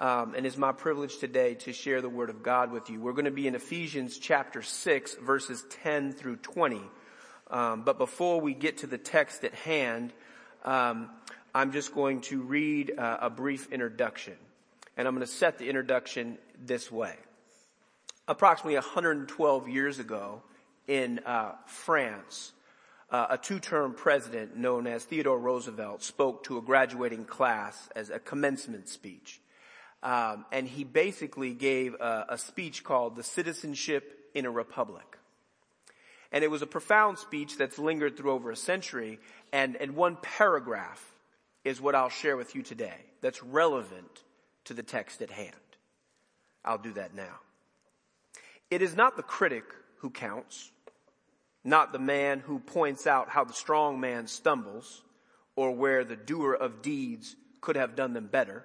Um, and it's my privilege today to share the Word of God with you. We're going to be in Ephesians chapter 6, verses 10 through 20. Um, but before we get to the text at hand, um, I'm just going to read uh, a brief introduction. And I'm going to set the introduction this way. Approximately 112 years ago in uh, France, uh, a two-term president known as Theodore Roosevelt spoke to a graduating class as a commencement speech. Um, and he basically gave a, a speech called The Citizenship in a Republic. And it was a profound speech that's lingered through over a century. And, and one paragraph is what I'll share with you today that's relevant to the text at hand. I'll do that now. It is not the critic who counts, not the man who points out how the strong man stumbles or where the doer of deeds could have done them better.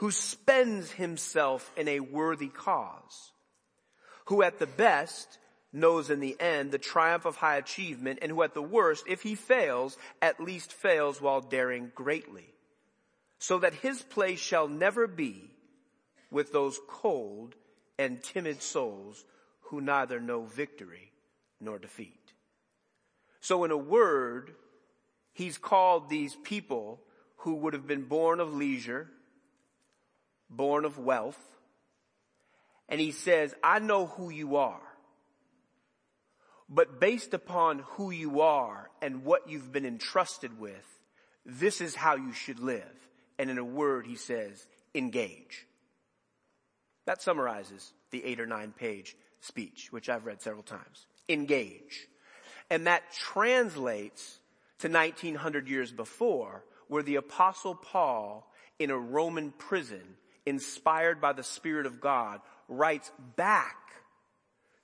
who spends himself in a worthy cause, who at the best knows in the end the triumph of high achievement, and who at the worst, if he fails, at least fails while daring greatly, so that his place shall never be with those cold and timid souls who neither know victory nor defeat. So in a word, he's called these people who would have been born of leisure, born of wealth, and he says, I know who you are. But based upon who you are and what you've been entrusted with, this is how you should live. And in a word, he says, engage. That summarizes the eight or nine page speech, which I've read several times. Engage. And that translates to 1900 years before where the apostle Paul in a Roman prison, inspired by the Spirit of God, writes back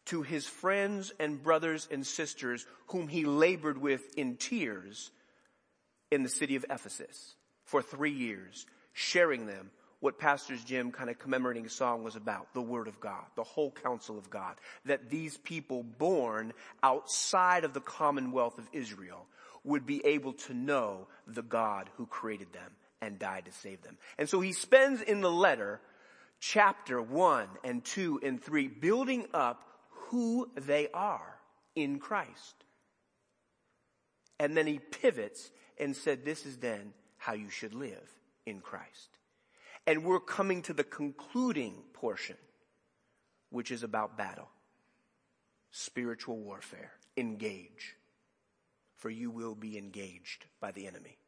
to his friends and brothers and sisters whom he labored with in tears in the city of Ephesus for three years, sharing them what Pastor's Jim kind of commemorating song was about, the Word of God, the whole counsel of God, that these people born outside of the commonwealth of Israel would be able to know the God who created them and died to save them. And so he spends in the letter chapter one and two and three building up who they are in Christ. And then he pivots and said, this is then how you should live in Christ. And we're coming to the concluding portion, which is about battle. Spiritual warfare. Engage. For you will be engaged by the enemy.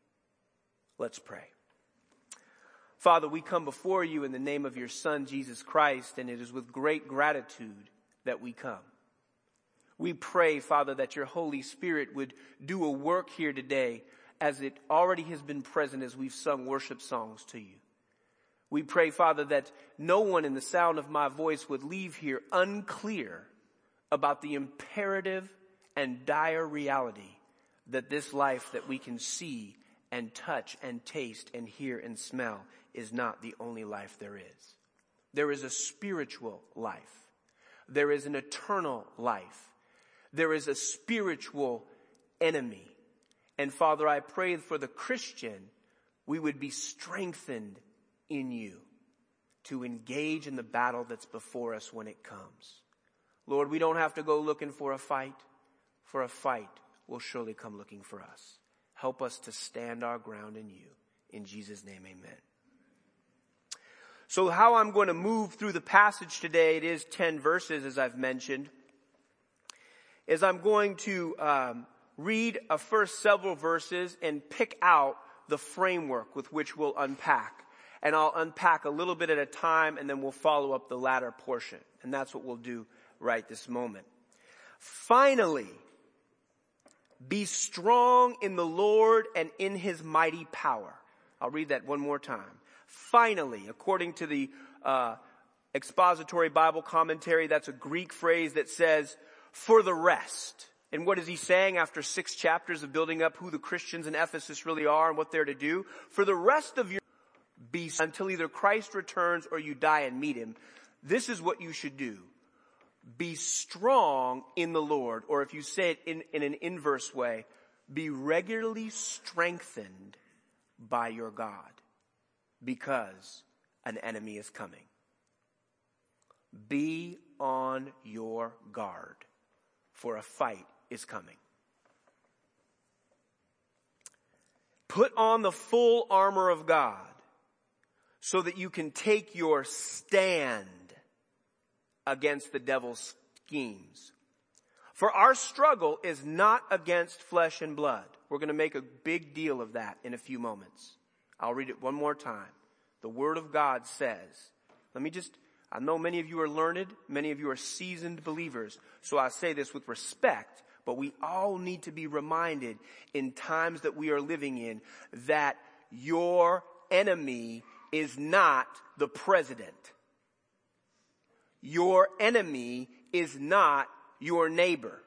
Let's pray. Father, we come before you in the name of your Son, Jesus Christ, and it is with great gratitude that we come. We pray, Father, that your Holy Spirit would do a work here today as it already has been present as we've sung worship songs to you. We pray, Father, that no one in the sound of my voice would leave here unclear about the imperative and dire reality that this life that we can see and touch and taste and hear and smell is not the only life there is. There is a spiritual life. There is an eternal life. There is a spiritual enemy. And Father, I pray for the Christian, we would be strengthened in you to engage in the battle that's before us when it comes. Lord, we don't have to go looking for a fight, for a fight will surely come looking for us. Help us to stand our ground in you. In Jesus' name, amen. So how I'm going to move through the passage today, it is 10 verses as I've mentioned, is I'm going to um, read a first several verses and pick out the framework with which we'll unpack and I'll unpack a little bit at a time and then we'll follow up the latter portion. And that's what we'll do right this moment. Finally, be strong in the Lord and in his mighty power. I'll read that one more time. Finally, according to the uh, expository Bible commentary, that's a Greek phrase that says, for the rest. And what is he saying after six chapters of building up who the Christians in Ephesus really are and what they're to do? For the rest of your be until either Christ returns or you die and meet him. This is what you should do. Be strong in the Lord, or if you say it in, in an inverse way, be regularly strengthened by your God because an enemy is coming. Be on your guard for a fight is coming. Put on the full armor of God so that you can take your stand against the devil's schemes. For our struggle is not against flesh and blood. We're going to make a big deal of that in a few moments. I'll read it one more time. The Word of God says, let me just, I know many of you are learned, many of you are seasoned believers, so I say this with respect, but we all need to be reminded in times that we are living in that your enemy is not the president. Your enemy is not your neighbor.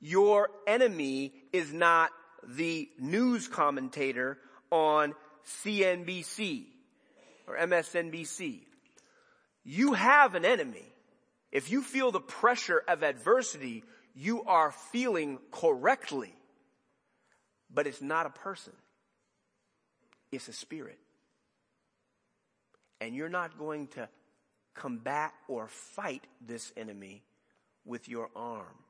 Your enemy is not the news commentator on CNBC or MSNBC. You have an enemy. If you feel the pressure of adversity, you are feeling correctly. But it's not a person. It's a spirit. And you're not going to combat or fight this enemy with your arm.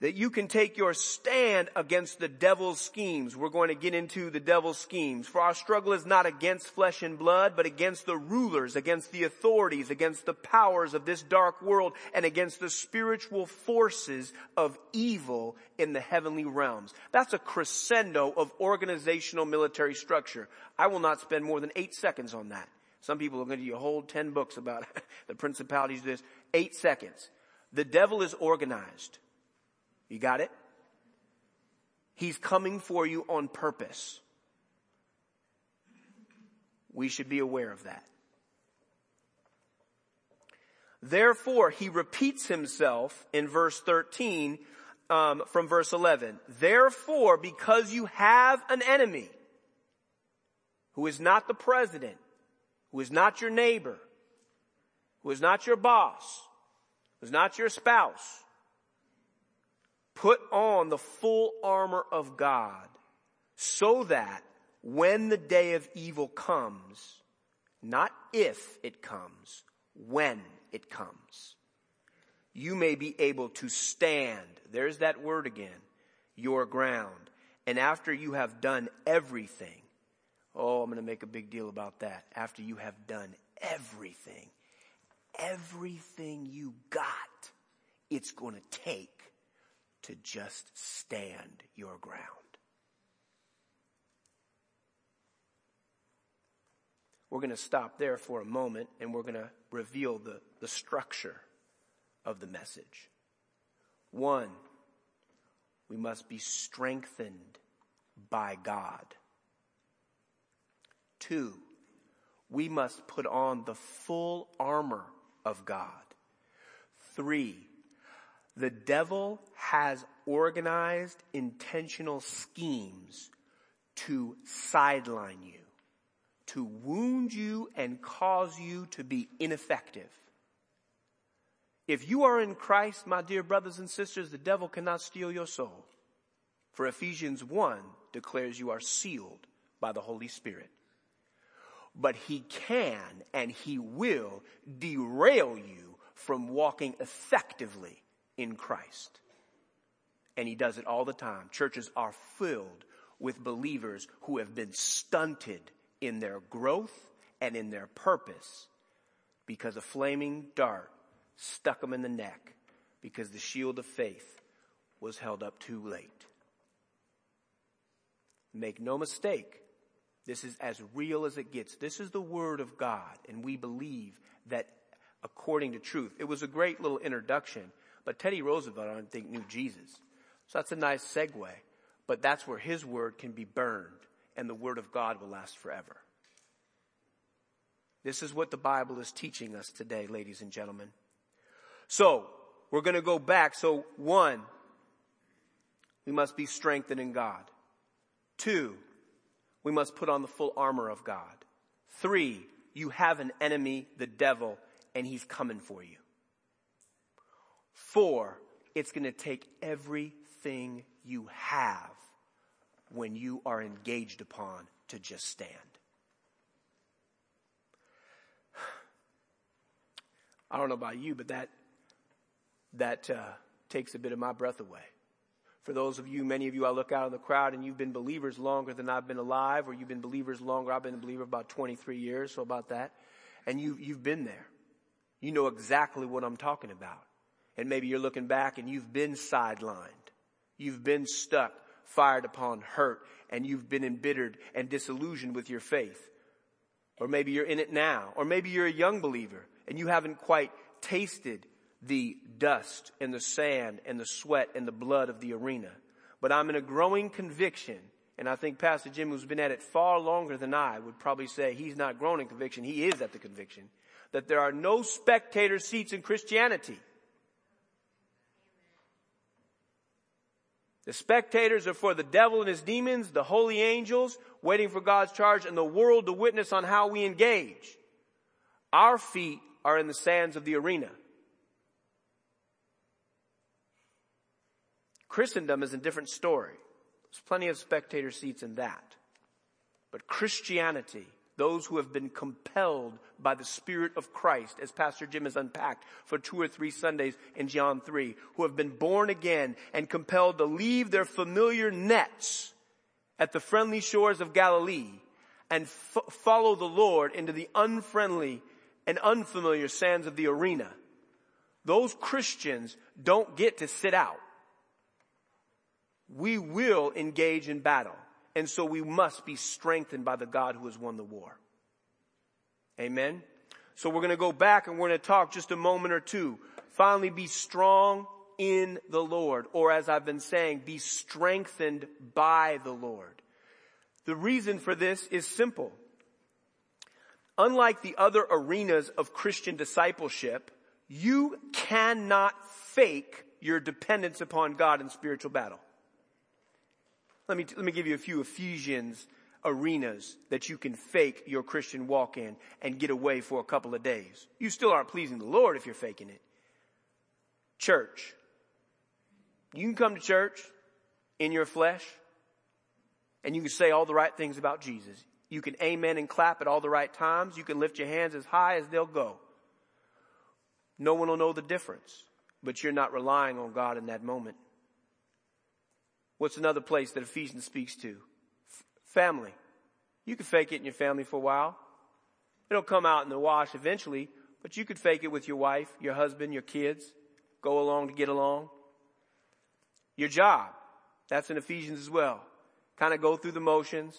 That you can take your stand against the devil's schemes. We're going to get into the devil's schemes. For our struggle is not against flesh and blood, but against the rulers, against the authorities, against the powers of this dark world, and against the spiritual forces of evil in the heavenly realms. That's a crescendo of organizational military structure. I will not spend more than eight seconds on that. Some people are going to do a whole ten books about the principalities of this. Eight seconds. The devil is organized. You got it? He's coming for you on purpose. We should be aware of that. Therefore, he repeats himself in verse 13 um, from verse 11. Therefore, because you have an enemy who is not the president, who is not your neighbor, who is not your boss, who is not your spouse, Put on the full armor of God so that when the day of evil comes, not if it comes, when it comes, you may be able to stand. There's that word again, your ground. And after you have done everything, oh, I'm going to make a big deal about that. After you have done everything, everything you got, it's going to take to just stand your ground. We're going to stop there for a moment and we're going to reveal the, the structure of the message. One, we must be strengthened by God. Two, we must put on the full armor of God. Three, the devil has organized intentional schemes to sideline you, to wound you and cause you to be ineffective. If you are in Christ, my dear brothers and sisters, the devil cannot steal your soul. For Ephesians 1 declares you are sealed by the Holy Spirit. But he can and he will derail you from walking effectively in Christ. And he does it all the time. Churches are filled with believers who have been stunted in their growth and in their purpose because a flaming dart stuck them in the neck because the shield of faith was held up too late. Make no mistake, this is as real as it gets. This is the word of God and we believe that according to truth. It was a great little introduction but Teddy Roosevelt, I don't think, knew Jesus. So that's a nice segue. But that's where his word can be burned and the word of God will last forever. This is what the Bible is teaching us today, ladies and gentlemen. So, we're going to go back. So, one, we must be strengthened in God. Two, we must put on the full armor of God. Three, you have an enemy, the devil, and he's coming for you. Four, it's going to take everything you have when you are engaged upon to just stand. I don't know about you, but that that uh, takes a bit of my breath away. For those of you, many of you, I look out in the crowd and you've been believers longer than I've been alive, or you've been believers longer. I've been a believer about 23 years, so about that. And you, you've been there. You know exactly what I'm talking about. And maybe you're looking back and you've been sidelined. You've been stuck, fired upon, hurt, and you've been embittered and disillusioned with your faith. Or maybe you're in it now. Or maybe you're a young believer and you haven't quite tasted the dust and the sand and the sweat and the blood of the arena. But I'm in a growing conviction, and I think Pastor Jim, who's been at it far longer than I, would probably say he's not grown in conviction, he is at the conviction, that there are no spectator seats in Christianity. The spectators are for the devil and his demons, the holy angels, waiting for God's charge, and the world to witness on how we engage. Our feet are in the sands of the arena. Christendom is a different story. There's plenty of spectator seats in that. But Christianity, those who have been compelled by the Spirit of Christ, as Pastor Jim has unpacked for two or three Sundays in John 3, who have been born again and compelled to leave their familiar nets at the friendly shores of Galilee and f- follow the Lord into the unfriendly and unfamiliar sands of the arena. Those Christians don't get to sit out we will engage in battle. And so we must be strengthened by the God who has won the war. Amen. So we're going to go back and we're going to talk just a moment or two. Finally, be strong in the Lord, or as I've been saying, be strengthened by the Lord. The reason for this is simple. Unlike the other arenas of Christian discipleship, you cannot fake your dependence upon God in spiritual battle. Let me, let me give you a few Ephesians arenas that you can fake your Christian walk in and get away for a couple of days. You still aren't pleasing the Lord if you're faking it. Church. You can come to church in your flesh and you can say all the right things about Jesus. You can amen and clap at all the right times. You can lift your hands as high as they'll go. No one will know the difference, but you're not relying on God in that moment. What's another place that Ephesians speaks to? F- family. You can fake it in your family for a while. It'll come out in the wash eventually, but you could fake it with your wife, your husband, your kids. Go along to get along. Your job. That's in Ephesians as well. Kind of go through the motions.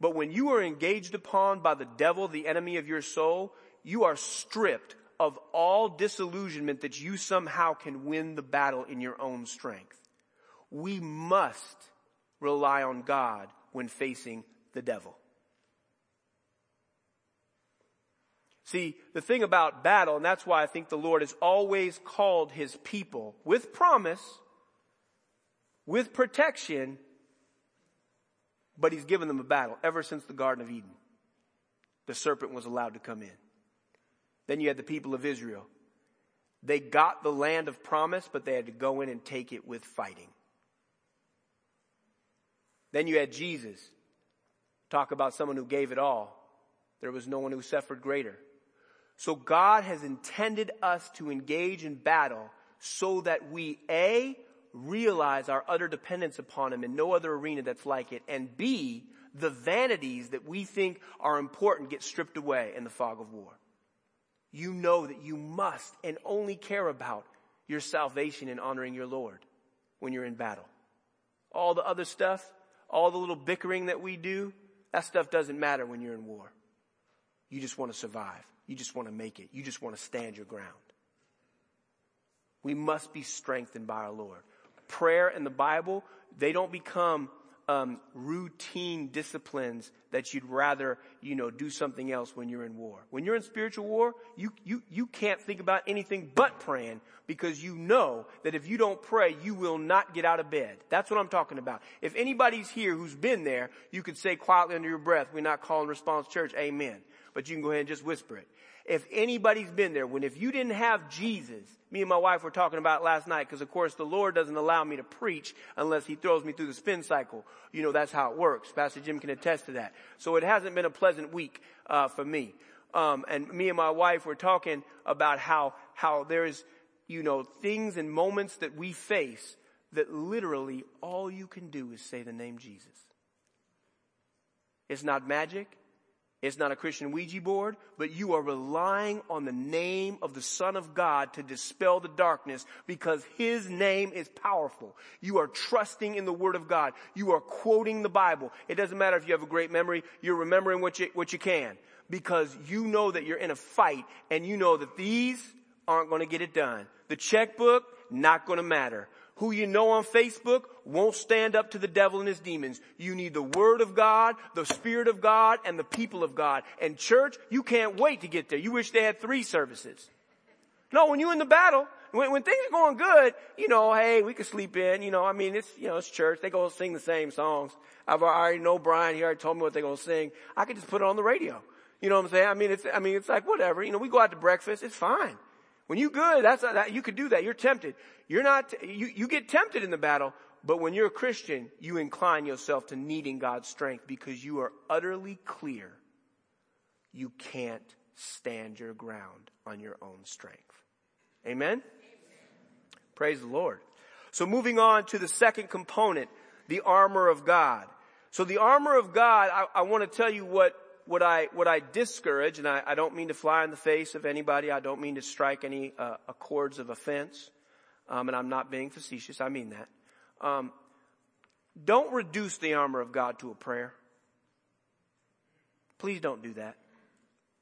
But when you are engaged upon by the devil, the enemy of your soul, you are stripped of all disillusionment that you somehow can win the battle in your own strength we must rely on God when facing the devil. See, the thing about battle, and that's why I think the Lord has always called his people with promise, with protection, but he's given them a battle ever since the Garden of Eden. The serpent was allowed to come in. Then you had the people of Israel. They got the land of promise, but they had to go in and take it with fighting. Then you had Jesus. Talk about someone who gave it all. There was no one who suffered greater. So God has intended us to engage in battle so that we A, realize our utter dependence upon Him in no other arena that's like it, and B, the vanities that we think are important get stripped away in the fog of war. You know that you must and only care about your salvation and honoring your Lord when you're in battle. All the other stuff, all the little bickering that we do, that stuff doesn't matter when you're in war. You just want to survive. You just want to make it. You just want to stand your ground. We must be strengthened by our Lord. Prayer and the Bible, they don't become um, routine disciplines that you'd rather, you know, do something else when you're in war. When you're in spiritual war, you, you, you can't think about anything but praying because you know that if you don't pray, you will not get out of bed. That's what I'm talking about. If anybody's here who's been there, you could say quietly under your breath, we're not calling response church, amen. But you can go ahead and just whisper it if anybody's been there, when if you didn't have Jesus, me and my wife were talking about last night, because of course the Lord doesn't allow me to preach unless He throws me through the spin cycle. You know, that's how it works. Pastor Jim can attest to that. So it hasn't been a pleasant week, uh, for me. Um, and me and my wife were talking about how, how there's, you know, things and moments that we face that literally all you can do is say the name Jesus. It's not magic. It's not a Christian Ouija board, but you are relying on the name of the Son of God to dispel the darkness because His name is powerful. You are trusting in the Word of God. You are quoting the Bible. It doesn't matter if you have a great memory, you're remembering what you, what you can because you know that you're in a fight and you know that these aren't going to get it done. The checkbook, not going to matter who you know on Facebook won't stand up to the devil and his demons. You need the word of God, the spirit of God, and the people of God. And church, you can't wait to get there. You wish they had three services. No, when you're in the battle, when, when things are going good, you know, hey, we can sleep in, you know, I mean, it's, you know, it's church. They go sing the same songs. I've already know Brian here already told me what they're to sing. I could just put it on the radio. You know what I'm saying? I mean, it's, I mean, it's like whatever. You know, we go out to breakfast. It's fine. When you're good, that's, that, you could do that. You're tempted. You're not, you, you get tempted in the battle, but when you're a Christian, you incline yourself to needing God's strength because you are utterly clear you can't stand your ground on your own strength. Amen? Amen? Praise the Lord. So moving on to the second component, the armor of God. So the armor of God, I, I want to tell you what what I, what I discourage, and I, I, don't mean to fly in the face of anybody, I don't mean to strike any uh, accords of offense, um, and I'm not being facetious, I mean that. Um, don't reduce the armor of God to a prayer. Please don't do that.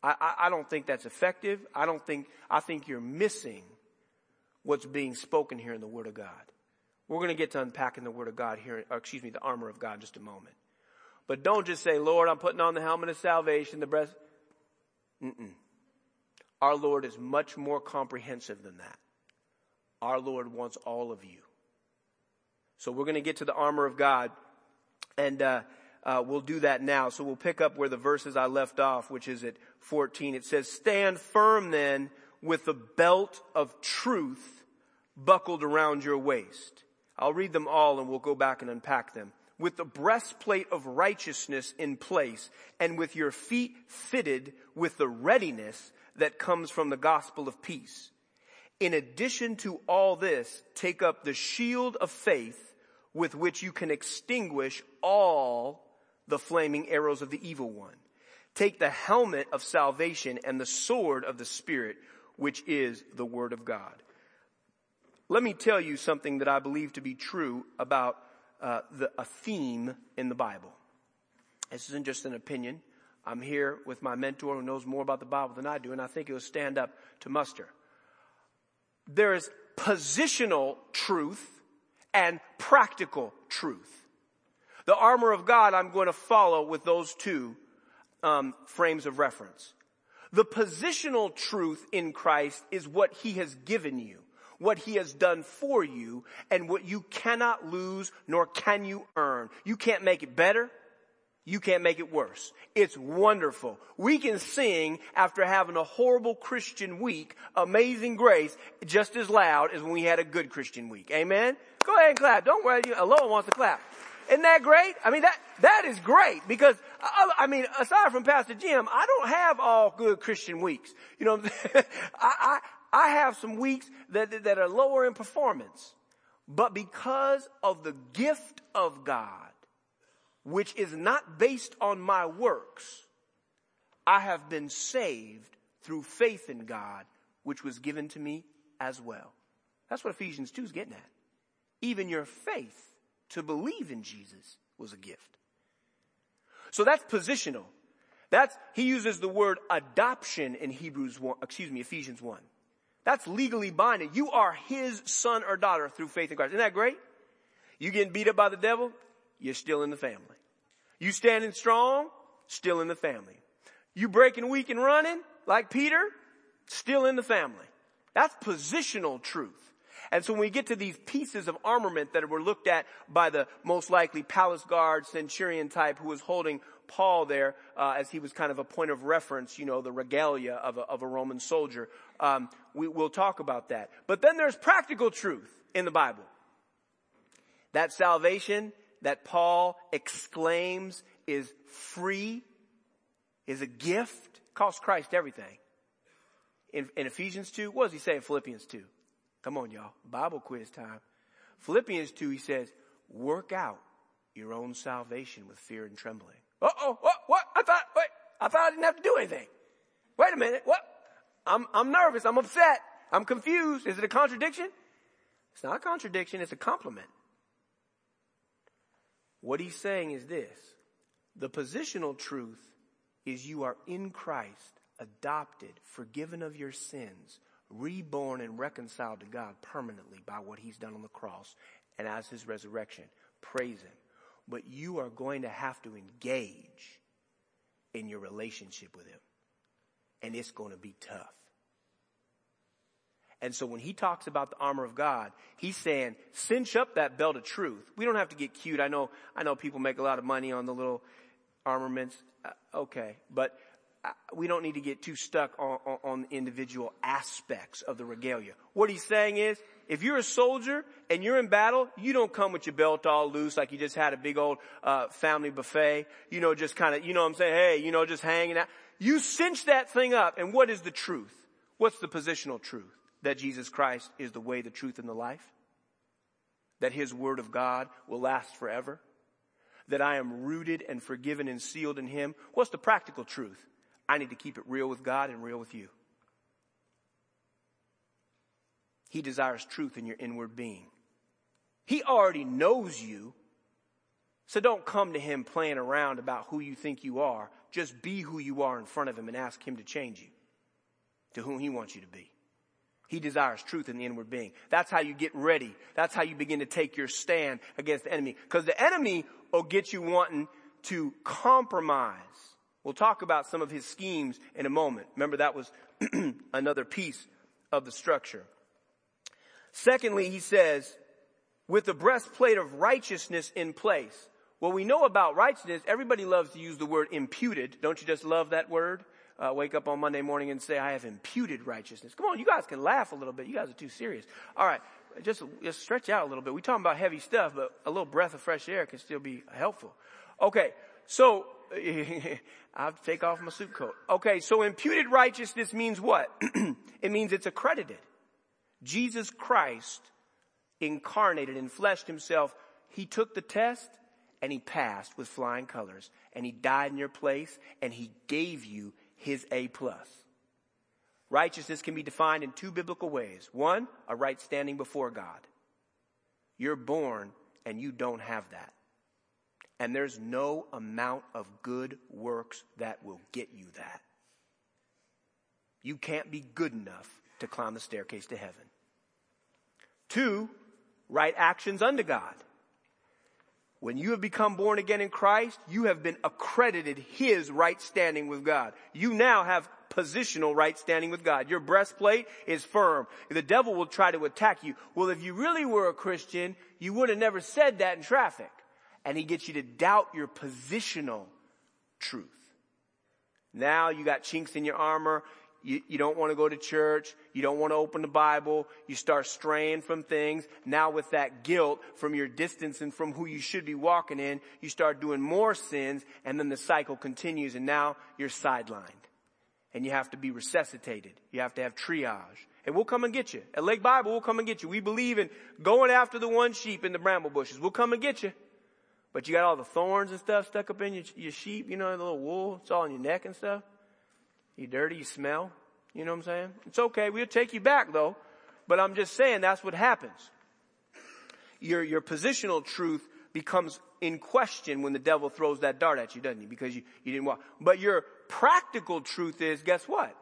I, I, I don't think that's effective. I don't think, I think you're missing what's being spoken here in the Word of God. We're going to get to unpacking the Word of God here, excuse me, the armor of God in just a moment. But don't just say, Lord, I'm putting on the helmet of salvation, the breast. Mm-mm. Our Lord is much more comprehensive than that. Our Lord wants all of you. So we're going to get to the armor of God, and uh, uh, we'll do that now. So we'll pick up where the verses I left off, which is at 14. It says, "Stand firm then with the belt of truth buckled around your waist." I'll read them all, and we'll go back and unpack them with the breastplate of righteousness in place and with your feet fitted with the readiness that comes from the gospel of peace. In addition to all this, take up the shield of faith with which you can extinguish all the flaming arrows of the evil one. Take the helmet of salvation and the sword of the spirit, which is the word of God. Let me tell you something that I believe to be true about uh, the, a theme in the Bible. This isn't just an opinion. I'm here with my mentor who knows more about the Bible than I do, and I think he'll stand up to muster. There is positional truth and practical truth. The armor of God I'm going to follow with those two um, frames of reference. The positional truth in Christ is what He has given you what he has done for you and what you cannot lose nor can you earn. You can't make it better. You can't make it worse. It's wonderful. We can sing after having a horrible Christian week, amazing grace, just as loud as when we had a good Christian week. Amen? Go ahead and clap. Don't worry. Aloha wants to clap. Isn't that great? I mean, that, that is great because, I, I, mean, aside from Pastor Jim, I don't have all good Christian weeks. You know, I, I, I have some weeks that, that are lower in performance. But because of the gift of God, which is not based on my works, I have been saved through faith in God, which was given to me as well. That's what Ephesians 2 is getting at. Even your faith to believe in Jesus was a gift. So that's positional. That's, he uses the word adoption in Hebrews 1, excuse me, Ephesians 1. That's legally binding. You are his son or daughter through faith in Christ. Isn't that great? You getting beat up by the devil? you're still in the family. You standing strong, still in the family. You breaking weak and running like Peter, still in the family. That's positional truth. And so when we get to these pieces of armament that were looked at by the most likely palace guard centurion type who was holding Paul there uh, as he was kind of a point of reference, you know, the regalia of a, of a Roman soldier. Um, we, we'll talk about that. But then there's practical truth in the Bible. That salvation that Paul exclaims is free, is a gift, costs Christ everything. In, in Ephesians 2, what does he say in Philippians 2? Come on, y'all. Bible quiz time. Philippians 2, he says, work out your own salvation with fear and trembling. Uh oh, what, what? I thought, wait, I thought I didn't have to do anything. Wait a minute, what? I'm, I'm nervous, I'm upset, I'm confused. Is it a contradiction? It's not a contradiction, it's a complement. What he's saying is this. The positional truth is you are in Christ, adopted, forgiven of your sins, reborn and reconciled to God permanently by what he's done on the cross and as his resurrection. Praise him. But you are going to have to engage in your relationship with him. And it's going to be tough. And so when he talks about the armor of God, he's saying, cinch up that belt of truth. We don't have to get cute. I know, I know people make a lot of money on the little armaments. Uh, okay. But uh, we don't need to get too stuck on, on, on individual aspects of the regalia. What he's saying is, if you're a soldier and you're in battle, you don't come with your belt all loose like you just had a big old uh, family buffet. You know, just kind of, you know what I'm saying? Hey, you know, just hanging out. You cinch that thing up. And what is the truth? What's the positional truth? that Jesus Christ is the way, the truth, and the life? That His Word of God will last forever? That I am rooted and forgiven and sealed in Him? What's the practical truth? I need to keep it real with God and real with you. He desires truth in your inward being. He already knows you. So don't come to him playing around about who you think you are. Just be who you are in front of him and ask him to change you to whom he wants you to be. He desires truth in the inward being. That's how you get ready. That's how you begin to take your stand against the enemy. Because the enemy will get you wanting to compromise. We'll talk about some of his schemes in a moment. Remember that was another piece of the structure. Secondly, he says, with the breastplate of righteousness in place. Well, we know about righteousness. Everybody loves to use the word imputed. Don't you just love that word? uh, wake up on Monday morning and say, I have imputed righteousness. Come on, you guys can laugh a little bit. You guys are too serious. All right. Just, just stretch out a little bit. We're talking about heavy stuff, but a little breath of fresh air can still be helpful. Okay. So, I have to take off my suit coat. Okay. So imputed righteousness means what? it means it's accredited. Jesus Christ incarnated and fleshed himself. He took the test and he passed with flying colors and he died in your place and he gave you his A plus. Righteousness can be defined in two biblical ways. One, a right standing before God. You're born and you don't have that. And there's no amount of good works that will get you that. You can't be good enough to climb the staircase to heaven. Two, right actions unto God. When you have become born again in Christ, you have been accredited His right standing with God. You now have positional right standing with God. Your breastplate is firm. The devil will try to attack you. Well, if you really were a Christian, you would have never said that in traffic. And he gets you to doubt your positional truth. Now you got chinks in your armor. You, you don't want to go to church. You don't want to open the Bible. You start straying from things. Now with that guilt from your distance and from who you should be walking in, you start doing more sins and then the cycle continues and now you're sidelined. And you have to be resuscitated. You have to have triage. And we'll come and get you. At Lake Bible, we'll come and get you. We believe in going after the one sheep in the bramble bushes. We'll come and get you. But you got all the thorns and stuff stuck up in your, your sheep, you know, the little wool. It's all on your neck and stuff. You dirty, you smell. You know what I'm saying? It's okay. We'll take you back though. But I'm just saying that's what happens. Your, your positional truth becomes in question when the devil throws that dart at you, doesn't he? Because you, you didn't walk. But your practical truth is, guess what?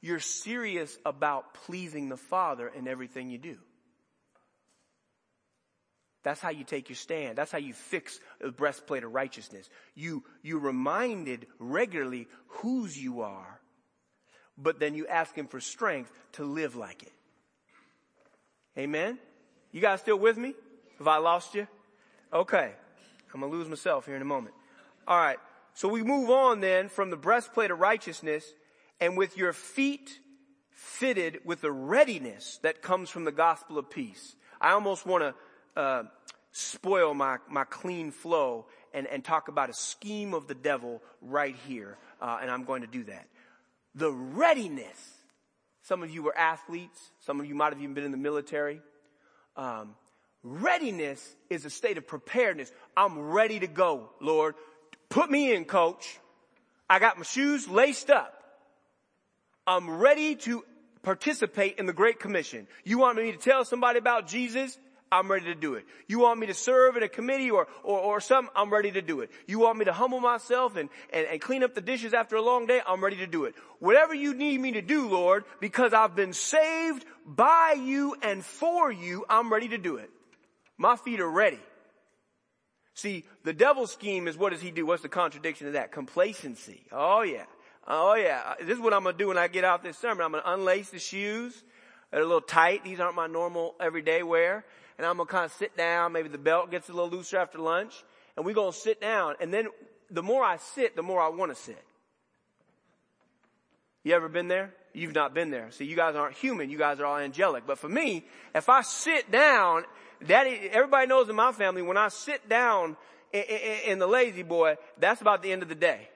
You're serious about pleasing the Father in everything you do. That's how you take your stand. That's how you fix the breastplate of righteousness. You, you reminded regularly whose you are, but then you ask him for strength to live like it. Amen? You guys still with me? Have I lost you? Okay. I'm gonna lose myself here in a moment. Alright. So we move on then from the breastplate of righteousness and with your feet fitted with the readiness that comes from the gospel of peace. I almost want to uh, spoil my, my clean flow and, and talk about a scheme of the devil right here, uh, and I'm going to do that. The readiness. Some of you were athletes. Some of you might have even been in the military. Um, readiness is a state of preparedness. I'm ready to go, Lord. Put me in, coach. I got my shoes laced up. I'm ready to participate in the Great Commission. You want me to tell somebody about Jesus? I'm ready to do it. You want me to serve in a committee or, or, or something? I'm ready to do it. You want me to humble myself and, and, and clean up the dishes after a long day? I'm ready to do it. Whatever you need me to do, Lord, because I've been saved by you and for you, I'm ready to do it. My feet are ready. See, the devil's scheme is what does he do? What's the contradiction of that? Complacency. Oh yeah. Oh yeah. This is what I'm going to do when I get out this sermon. I'm going to unlace the shoes. They're a little tight. These aren't my normal everyday wear and I'm gonna kind of sit down. Maybe the belt gets a little looser after lunch and we're gonna sit down. And then the more I sit, the more I want to sit. You ever been there? You've not been there. See, you guys aren't human. You guys are all angelic. But for me, if I sit down, daddy, everybody knows in my family, when I sit down in, in, in the La-Z-Boy, that's about the end of the day.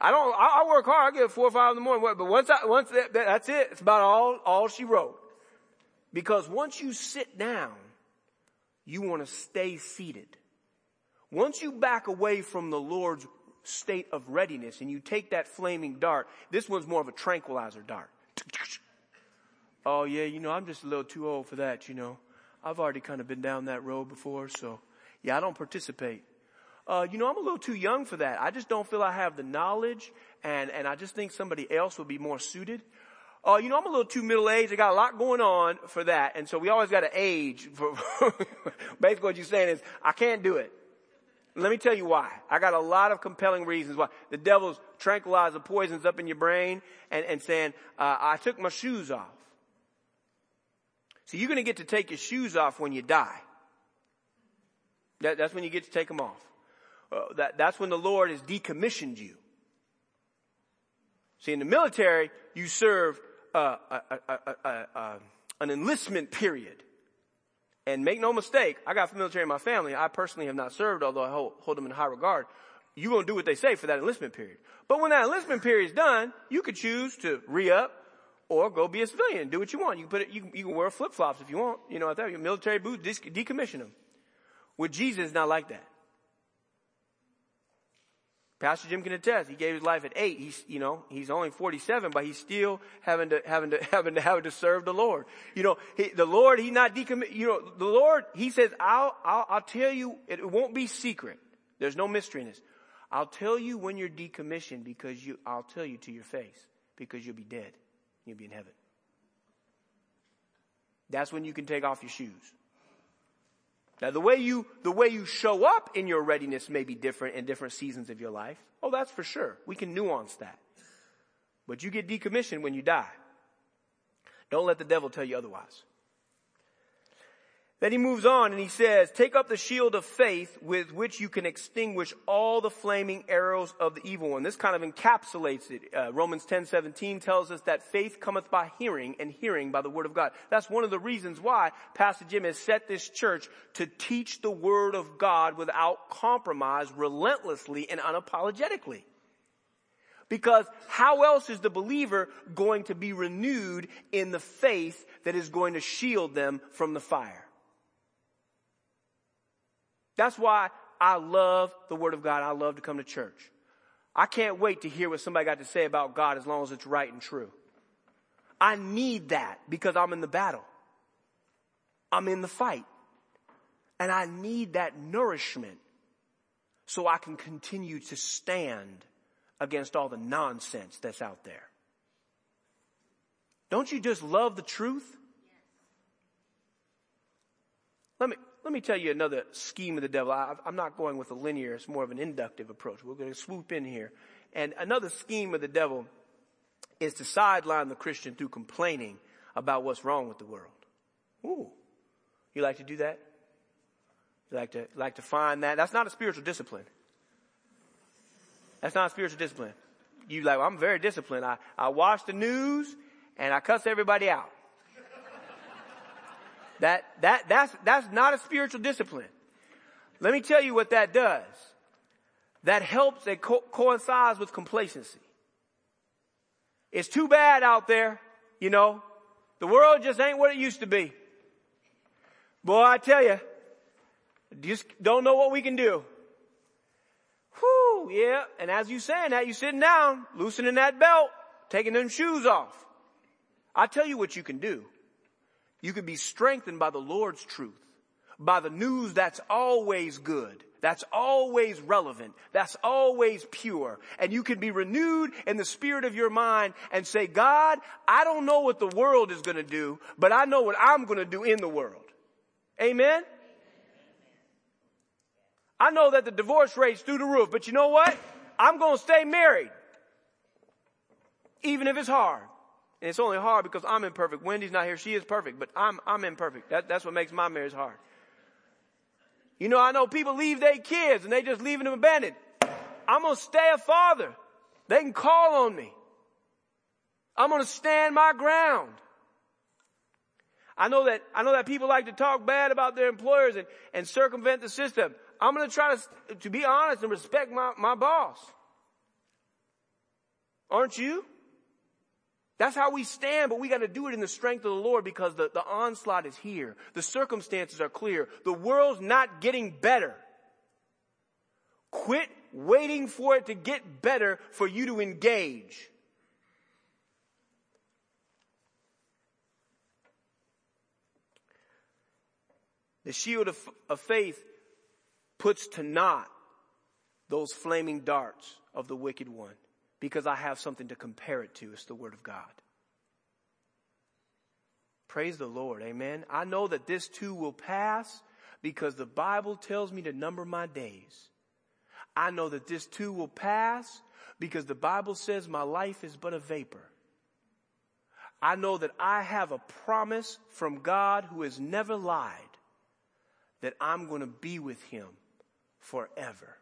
I don't, I, I work hard. I get four or five in the morning, but once I, once that, that's it. It's about all, all she wrote. Because once you sit down, you want to stay seated. Once you back away from the Lord's state of readiness and you take that flaming dart, this one's more of a tranquilizer dart. Oh yeah, you know, I'm just a little too old for that, you know. I've already kind of been down that road before, so yeah, I don't participate. Uh, you know, I'm a little too young for that. I just don't feel I have the knowledge and, and I just think somebody else would be more suited oh, you know, I'm a little too middle aged. I got a lot going on for that. And so we always got to age. For, basically what you're saying is, I can't do it. Let me tell you why. I got a lot of compelling reasons why. The devil's tranquilizer poisons up in your brain and, and saying, uh, I took my shoes off. So you're going to get to take your shoes off when you die. That, that's when you get to take them off. Uh, that, that's when the Lord has decommissioned you. See, in the military, you serve uh, an enlistment period. And make no mistake, I got military in my family. I personally have not served, although I hold, hold them in high regard. You're going to do what they say for that enlistment period. But when that enlistment period is done, you could choose to re-up or go be a civilian. Do what you want. You can put it, you, you can wear flip flops if you want. You know, your military boots, decommission them. With Jesus, not like that. Pastor Jim can attest. He gave his life at eight. He's, you know, he's only 47, but he's still having to, having to, having to, having to serve the Lord. You know, he, the Lord, he's not decommit, you know, the Lord, he says, I'll, I'll, I'll tell you, it won't be secret. There's no mystery in this. I'll tell you when you're decommissioned because you, I'll tell you to your face because you'll be dead. You'll be in heaven. That's when you can take off your shoes. Now the way you, the way you show up in your readiness may be different in different seasons of your life. Oh, that's for sure. We can nuance that. But you get decommissioned when you die. Don't let the devil tell you otherwise. Then he moves on and he says, take up the shield of faith with which you can extinguish all the flaming arrows of the evil one. This kind of encapsulates it. Uh, Romans 10, 17 tells us that faith cometh by hearing and hearing by the word of God. That's one of the reasons why Pastor Jim has set this church to teach the word of God without compromise, relentlessly and unapologetically. Because how else is the believer going to be renewed in the faith that is going to shield them from the fire? That's why I love the Word of God. I love to come to church. I can't wait to hear what somebody got to say about God as long as it's right and true. I need that because I'm in the battle. I'm in the fight. And I need that nourishment so I can continue to stand against all the nonsense that's out there. Don't you just love the truth? Let me, let me tell you another scheme of the devil. I, I'm not going with a linear, it's more of an inductive approach. We're going to swoop in here. And another scheme of the devil is to sideline the Christian through complaining about what's wrong with the world. Ooh. You like to do that? You like to, like to find that? That's not a spiritual discipline. That's not a spiritual discipline. You like, well, I'm very disciplined. I, I watch the news and I cuss everybody out. That, that, that's, that's not a spiritual discipline. Let me tell you what that does. That helps, it co- coincides with complacency. It's too bad out there, you know. The world just ain't what it used to be. Boy, I tell you, just don't know what we can do. Whew, yeah. And as you saying that, you sitting down, loosening that belt, taking them shoes off. I tell you what you can do. You can be strengthened by the Lord's truth, by the news that's always good, that's always relevant, that's always pure. And you can be renewed in the spirit of your mind and say, God, I don't know what the world is going to do, but I know what I'm going to do in the world. Amen? I know that the divorce rate's through the roof, but you know what? I'm going to stay married. Even if it's hard. And it's only hard because I'm imperfect. Wendy's not here. She is perfect, but I'm, I'm imperfect. That, that's what makes my marriage hard. You know, I know people leave their kids and they just leaving them abandoned. I'm going to stay a father. They can call on me. I'm going to stand my ground. I know that, I know that people like to talk bad about their employers and, and circumvent the system. I'm going to try to, to be honest and respect my, my boss. Aren't you? That's how we stand, but we got to do it in the strength of the Lord because the, the onslaught is here. The circumstances are clear. The world's not getting better. Quit waiting for it to get better for you to engage. The shield of, of faith puts to naught those flaming darts of the wicked one because I have something to compare it to. It's the Word of God. Praise the Lord. Amen. I know that this too will pass because the Bible tells me to number my days. I know that this too will pass because the Bible says my life is but a vapor. I know that I have a promise from God who has never lied that I'm going to be with him forever.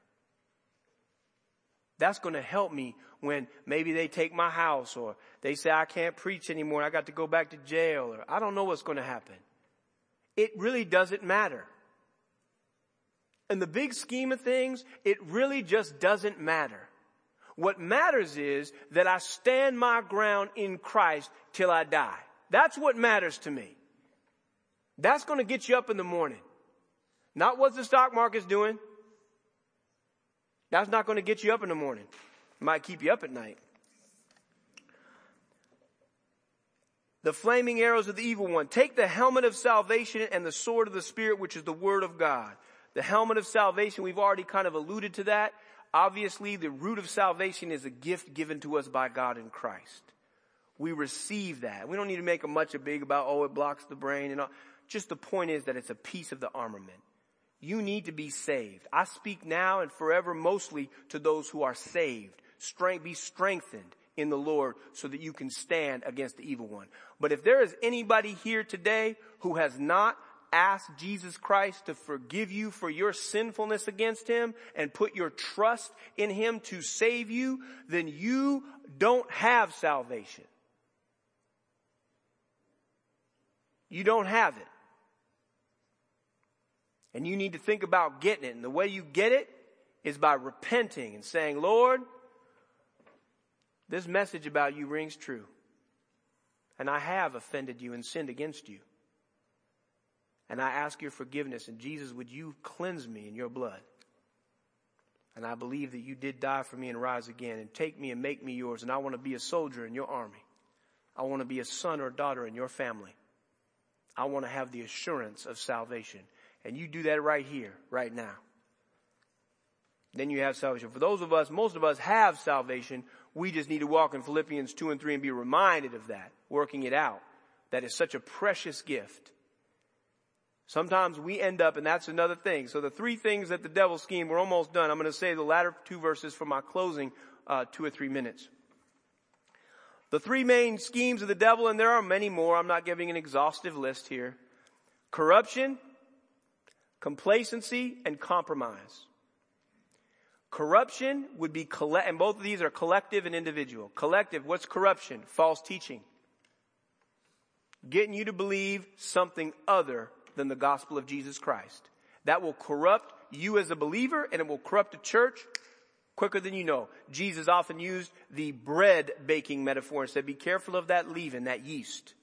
That's going to help me when maybe they take my house or they say I can't preach anymore. I got to go back to jail or I don't know what's going to happen. It really doesn't matter. In the big scheme of things, it really just doesn't matter. What matters is that I stand my ground in Christ till I die. That's what matters to me. That's going to get you up in the morning. Not what the stock market's doing. That's not going to get you up in the morning. It might keep you up at night. The flaming arrows of the evil one. Take the helmet of salvation and the sword of the Spirit, which is the word of God. The helmet of salvation, we've already kind of alluded to that. Obviously, the root of salvation is a gift given to us by God in Christ. We receive that. We don't need to make a much a big about, oh, it blocks the brain and all. Just the point is that it's a piece of the armament. You need to be saved. I speak now and forever mostly to those who are saved. Strength, be strengthened in the Lord so that you can stand against the evil one. But if there is anybody here today who has not asked Jesus Christ to forgive you for your sinfulness against him and put your trust in him to save you, then you don't have salvation. You don't have it. And you need to think about getting it. And the way you get it is by repenting and saying, Lord, this message about you rings true. And I have offended you and sinned against you. And I ask your forgiveness. And Jesus, would you cleanse me in your blood? And I believe that you did die for me and rise again and take me and make me yours. And I want to be a soldier in your army. I want to be a son or daughter in your family. I want to have the assurance of salvation. And you do that right here, right now. Then you have salvation. For those of us, most of us have salvation. We just need to walk in Philippians 2 and 3 and be reminded of that, working it out. That is such a precious gift. Sometimes we end up, and that's another thing. So the three things that the devil scheme, we're almost done. I'm going to say the latter two verses for my closing, uh, two or three minutes. The three main schemes of the devil, and there are many more. I'm not giving an exhaustive list here. Corruption, complacency, and compromise. Corruption would be collect, and both of these are collective and individual. Collective, what's corruption? False teaching. Getting you to believe something other than the gospel of Jesus Christ. That will corrupt you as a believer and it will corrupt the church quicker than you know. Jesus often used the bread baking metaphor and said, be careful of that leaven, that yeast.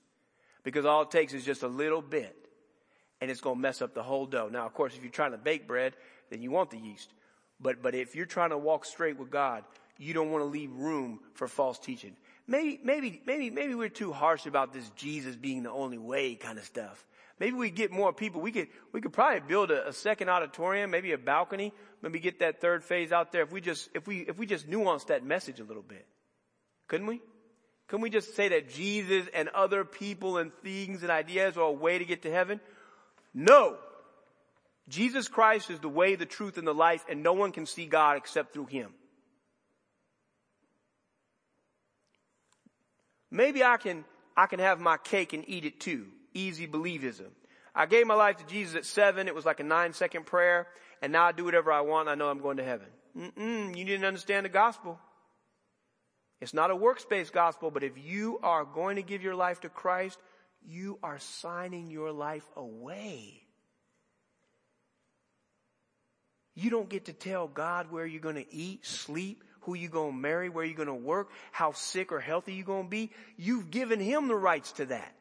Because all it takes is just a little bit and it's going to mess up the whole dough. Now, of course, if you're trying to bake bread, then you want the yeast. But, but if you're trying to walk straight with God, you don't want to leave room for false teaching. Maybe, maybe, maybe, maybe we're too harsh about this Jesus being the only way kind of stuff. Maybe we get more people. We could, we could probably build a, a, second auditorium, maybe a balcony, maybe get that third phase out there if we just, if we, if we just nuance that message a little bit. Couldn't we? Couldn't we just say that Jesus and other people and things and ideas are a way to get to heaven? No. Jesus Christ is the way, the truth, and the life, and no one can see God except through Him. Maybe I can, I can have my cake and eat it too easy believism. I gave my life to Jesus at seven. It was like a nine second prayer. And now I do whatever I want. I know I'm going to heaven. Mm-mm, you didn't understand the gospel. It's not a works-based gospel, but if you are going to give your life to Christ, you are signing your life away. You don't get to tell God where you're going to eat, sleep, who you're going to marry, where you're going to work, how sick or healthy you're going to be. You've given Him the rights to that.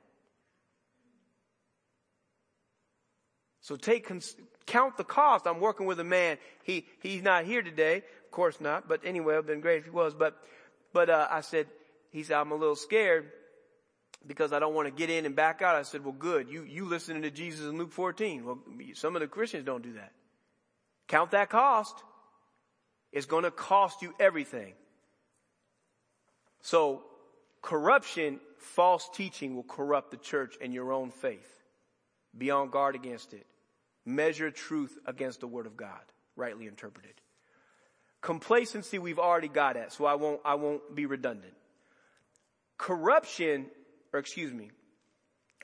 So take, count the cost. I'm working with a man. He, he's not here today. Of course not. But anyway, it'd been great if he was. But, but, uh, I said, he said, I'm a little scared because I don't want to get in and back out. I said, well, good. You, you listening to Jesus in Luke 14. Well, some of the Christians don't do that. Count that cost. It's going to cost you everything. So corruption, false teaching will corrupt the church and your own faith. Be on guard against it. Measure truth against the word of God, rightly interpreted. Complacency we've already got at, so I won't, I won't be redundant. Corruption, or excuse me,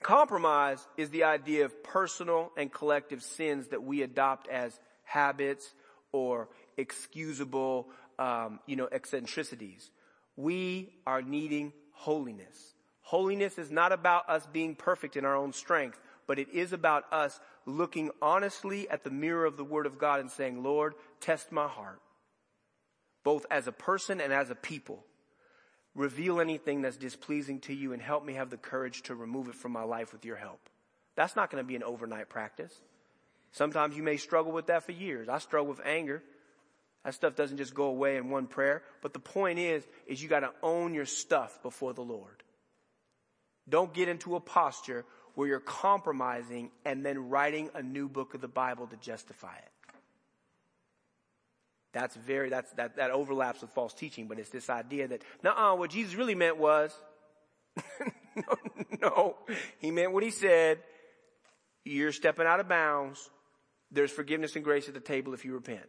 compromise is the idea of personal and collective sins that we adopt as habits or excusable, um, you know, eccentricities. We are needing holiness. Holiness is not about us being perfect in our own strength, but it is about us looking honestly at the mirror of the Word of God and saying, Lord, test my heart, both as a person and as a people. Reveal anything that's displeasing to you and help me have the courage to remove it from my life with your help. That's not going to be an overnight practice. Sometimes you may struggle with that for years. I struggle with anger. That stuff doesn't just go away in one prayer. But the point is, is you got to own your stuff before the Lord. Don't get into a posture where you're compromising and then writing a new book of the Bible to justify it. That's very, that's, that, that overlaps with false teaching, but it's this idea that, nah, what Jesus really meant was, no, no, he meant what he said. You're stepping out of bounds. There's forgiveness and grace at the table if you repent.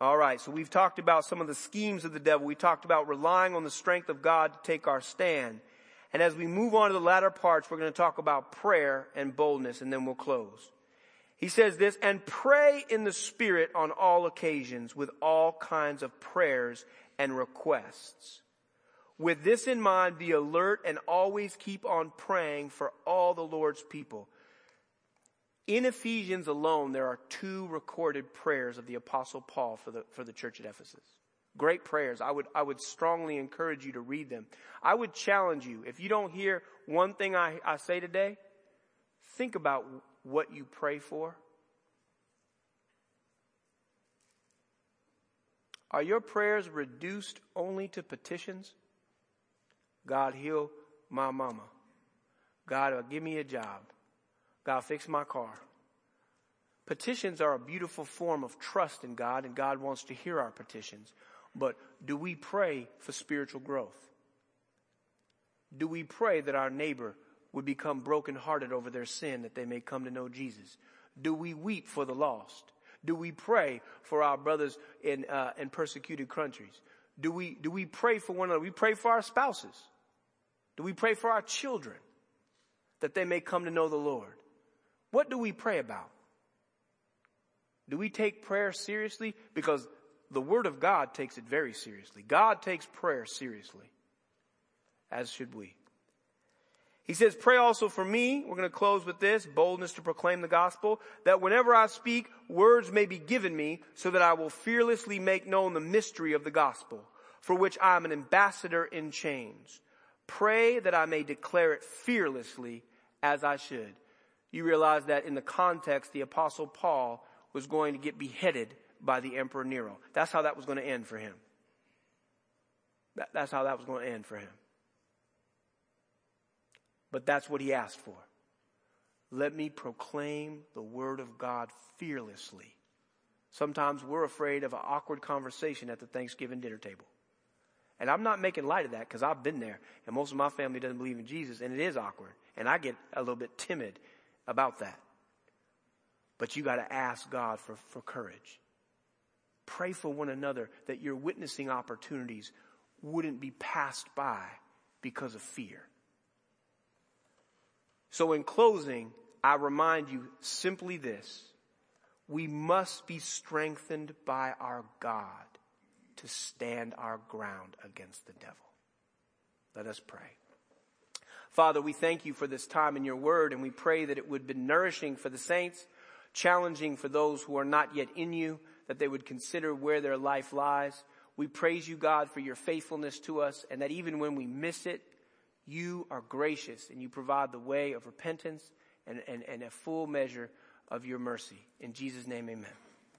All right, so we've talked about some of the schemes of the devil. We talked about relying on the strength of God to take our stand. And as we move on to the latter parts, we're going to talk about prayer and boldness, and then we'll close. He says this, and pray in the Spirit on all occasions with all kinds of prayers and requests. With this in mind, be alert and always keep on praying for all the Lord's people. In Ephesians alone, there are two recorded prayers of the apostle Paul for the, for the church at Ephesus. Great prayers. I would, I would strongly encourage you to read them. I would challenge you, if you don't hear one thing I, I say today, think about what you pray for. Are your prayers reduced only to petitions? God, heal my mama. God, uh, give me a job. God, fix my car. Petitions are a beautiful form of trust in God and God wants to hear our petitions. But do we pray for spiritual growth? Do we pray that our neighbor would become brokenhearted over their sin that they may come to know Jesus? Do we weep for the lost? Do we pray for our brothers in, uh, in persecuted countries? Do we, do we pray for one another? We pray for our spouses. Do we pray for our children that they may come to know the Lord? What do we pray about? Do we take prayer seriously? Because the Word of God takes it very seriously. God takes prayer seriously, as should we. He says, pray also for me. We're going to close with this boldness to proclaim the gospel that whenever I speak, words may be given me so that I will fearlessly make known the mystery of the gospel for which I am an ambassador in chains. Pray that I may declare it fearlessly as I should. You realize that in the context, the apostle Paul was going to get beheaded by the emperor Nero. That's how that was going to end for him. That, that's how that was going to end for him. But that's what he asked for. Let me proclaim the word of God fearlessly. Sometimes we're afraid of an awkward conversation at the Thanksgiving dinner table. And I'm not making light of that because I've been there and most of my family doesn't believe in Jesus and it is awkward. And I get a little bit timid about that. But you got to ask God for, for courage. Pray for one another that your witnessing opportunities wouldn't be passed by because of fear. So in closing, I remind you simply this. We must be strengthened by our God to stand our ground against the devil. Let us pray. Father, we thank you for this time in your word and we pray that it would be nourishing for the saints, challenging for those who are not yet in you, that they would consider where their life lies. We praise you, God, for your faithfulness to us and that even when we miss it, you are gracious and you provide the way of repentance and, and, and a full measure of your mercy. In Jesus' name, amen.